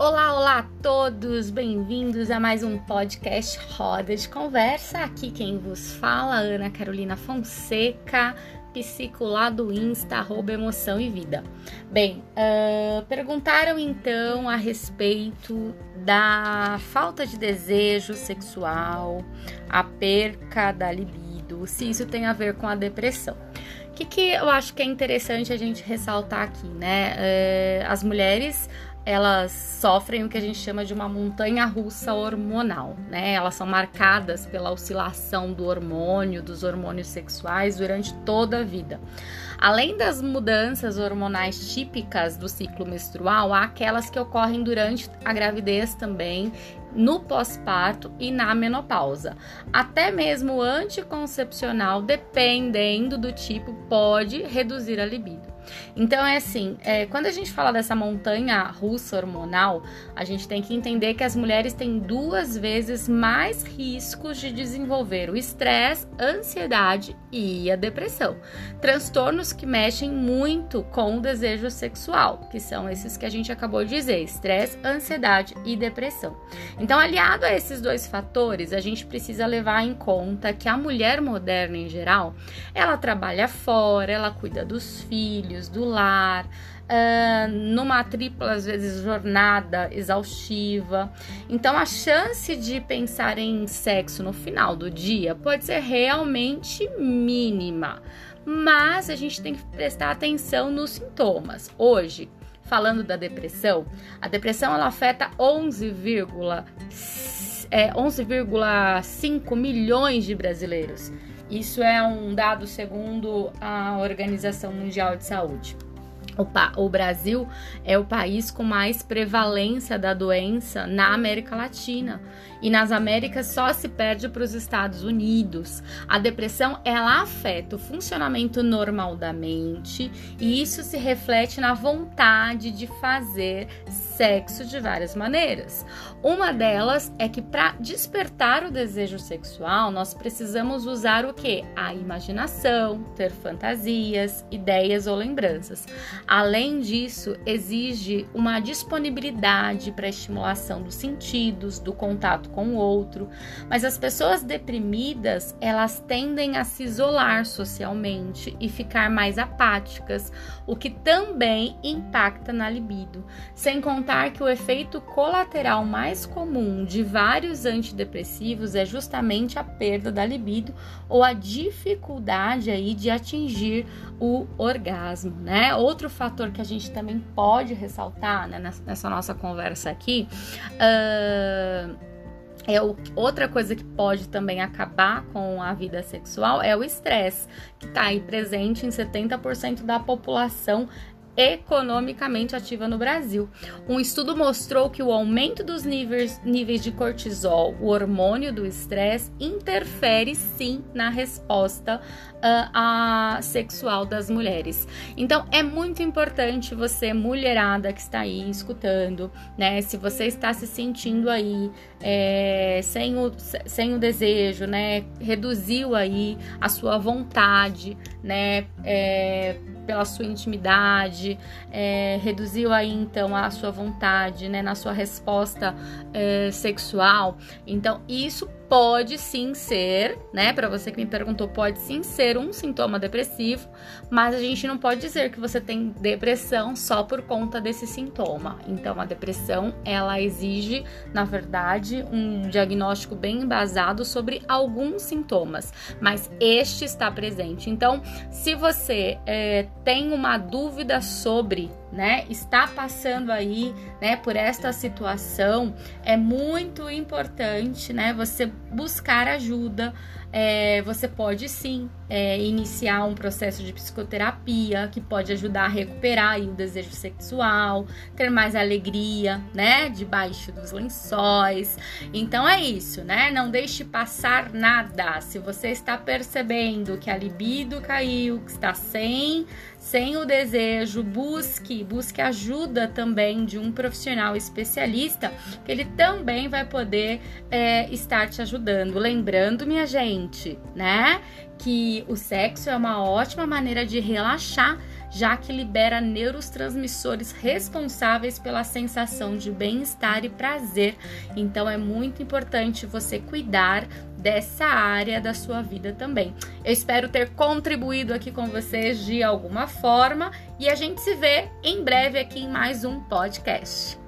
Olá, olá a todos, bem-vindos a mais um podcast Roda de Conversa. Aqui quem vos fala, Ana Carolina Fonseca, psico lá do Insta, arroba emoção e vida. Bem, uh, perguntaram então a respeito da falta de desejo sexual, a perca da libido, se isso tem a ver com a depressão. O que, que eu acho que é interessante a gente ressaltar aqui, né? Uh, as mulheres elas sofrem o que a gente chama de uma montanha russa hormonal, né? Elas são marcadas pela oscilação do hormônio, dos hormônios sexuais durante toda a vida. Além das mudanças hormonais típicas do ciclo menstrual, há aquelas que ocorrem durante a gravidez também, no pós-parto e na menopausa. Até mesmo o anticoncepcional, dependendo do tipo, pode reduzir a libido. Então é assim, é, quando a gente fala dessa montanha russa hormonal, a gente tem que entender que as mulheres têm duas vezes mais riscos de desenvolver o estresse, ansiedade e a depressão. Transtornos que mexem muito com o desejo sexual, que são esses que a gente acabou de dizer: estresse, ansiedade e depressão. Então, aliado a esses dois fatores, a gente precisa levar em conta que a mulher moderna em geral, ela trabalha fora, ela cuida dos filhos do lar, uh, numa tripla, às vezes, jornada exaustiva. Então, a chance de pensar em sexo no final do dia pode ser realmente mínima, mas a gente tem que prestar atenção nos sintomas. Hoje, falando da depressão, a depressão ela afeta 11,5 é, 11,5 milhões de brasileiros. Isso é um dado segundo a Organização Mundial de Saúde. O, Brasil é o país com mais prevalência da doença na América Latina e nas Américas só se perde para os Estados Unidos. A depressão ela afeta o funcionamento normal da mente e isso se reflete na vontade de fazer sexo de várias maneiras. Uma delas é que para despertar o desejo sexual, nós precisamos usar o que? A imaginação, ter fantasias, ideias ou lembranças. Além disso, exige uma disponibilidade para estimulação dos sentidos, do contato com o outro. Mas as pessoas deprimidas, elas tendem a se isolar socialmente e ficar mais apáticas, o que também impacta na libido. Sem contar que o efeito colateral mais comum de vários antidepressivos é justamente a perda da libido ou a dificuldade aí de atingir o orgasmo, né? Outro fator que a gente também pode ressaltar né, nessa nossa conversa aqui uh, é o, outra coisa que pode também acabar com a vida sexual é o estresse, que está aí presente em 70% da população economicamente ativa no Brasil. Um estudo mostrou que o aumento dos níveis, níveis de cortisol, o hormônio do estresse, interfere sim na resposta uh, sexual das mulheres. Então é muito importante você, mulherada que está aí escutando, né? Se você está se sentindo aí é, sem, o, sem o desejo, né? Reduziu aí a sua vontade, né? É, pela sua intimidade, é, reduziu aí então a sua vontade, né, na sua resposta é, sexual. Então isso pode sim ser, né? Para você que me perguntou, pode sim ser um sintoma depressivo, mas a gente não pode dizer que você tem depressão só por conta desse sintoma. Então, a depressão ela exige, na verdade, um diagnóstico bem embasado sobre alguns sintomas, mas este está presente. Então, se você é, tem uma dúvida sobre né, está passando aí, né, por esta situação, é muito importante, né, você buscar ajuda. É, você pode sim é, iniciar um processo de psicoterapia que pode ajudar a recuperar o desejo sexual, ter mais alegria, né, debaixo dos lençóis. Então é isso, né? Não deixe passar nada. Se você está percebendo que a libido caiu, que está sem sem o desejo, busque, busque ajuda também de um profissional especialista, que ele também vai poder é, estar te ajudando. Lembrando, minha gente, né, que o sexo é uma ótima maneira de relaxar já que libera neurotransmissores responsáveis pela sensação de bem-estar e prazer. Então é muito importante você cuidar dessa área da sua vida também. Eu espero ter contribuído aqui com vocês de alguma forma e a gente se vê em breve aqui em mais um podcast.